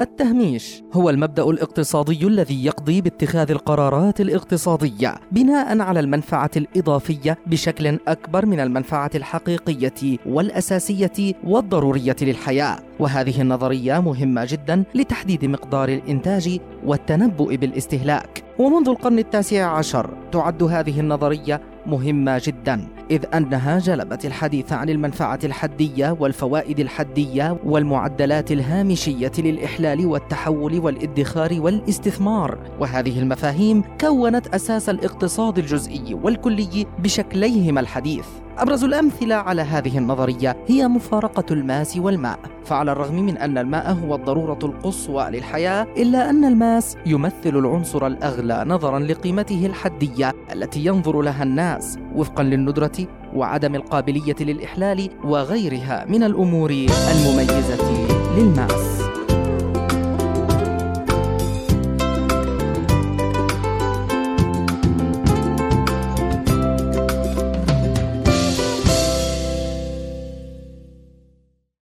التهميش هو المبدأ الاقتصادي الذي يقضي باتخاذ القرارات الاقتصادية بناء على المنفعة الإضافية بشكل أكبر من المنفعة الحقيقية والأساسية والضرورية للحياة. وهذه النظرية مهمة جدا لتحديد مقدار الإنتاج والتنبؤ بالاستهلاك. ومنذ القرن التاسع عشر تعد هذه النظرية مهمة جدا. إذ أنها جلبت الحديث عن المنفعة الحدية والفوائد الحدية والمعدلات الهامشية للإحلال والتحول والإدخار والاستثمار. وهذه المفاهيم كونت أساس الاقتصاد الجزئي والكلي بشكليهما الحديث. أبرز الأمثلة على هذه النظرية هي مفارقة الماس والماء. فعلى الرغم من أن الماء هو الضرورة القصوى للحياة إلا أن الماس يمثل العنصر الأغلى نظرا لقيمته الحدية التي ينظر لها الناس وفقا للندرة وعدم القابلية للإحلال وغيرها من الأمور المميزة للماس.